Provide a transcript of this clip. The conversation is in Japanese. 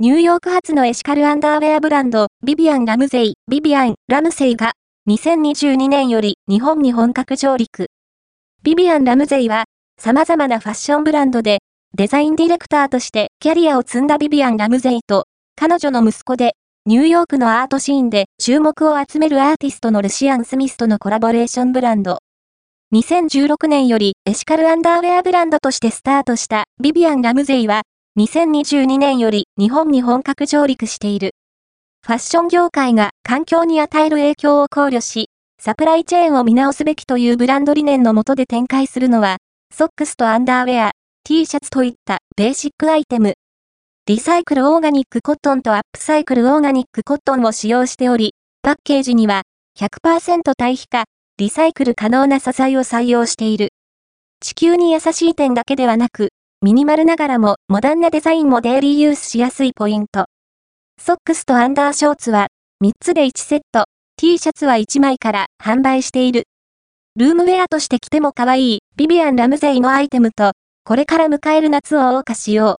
ニューヨーク発のエシカルアンダーウェアブランド、ビビアン・ラムゼイ、ビビアン・ラムセイが、2022年より日本に本格上陸。ビビアン・ラムゼイは、様々なファッションブランドで、デザインディレクターとしてキャリアを積んだビビアン・ラムゼイと、彼女の息子で、ニューヨークのアートシーンで注目を集めるアーティストのルシアン・スミスとのコラボレーションブランド。2016年よりエシカルアンダーウェアブランドとしてスタートしたビビアン・ラムゼイは、2022年より日本に本格上陸している。ファッション業界が環境に与える影響を考慮し、サプライチェーンを見直すべきというブランド理念のもとで展開するのは、ソックスとアンダーウェア、T シャツといったベーシックアイテム。リサイクルオーガニックコットンとアップサイクルオーガニックコットンを使用しており、パッケージには100%対比化、リサイクル可能な素材を採用している。地球に優しい点だけではなく、ミニマルながらもモダンなデザインもデイリーユースしやすいポイント。ソックスとアンダーショーツは3つで1セット、T シャツは1枚から販売している。ルームウェアとして着ても可愛いビビアン・ラムゼイのアイテムと、これから迎える夏を謳歌しよう。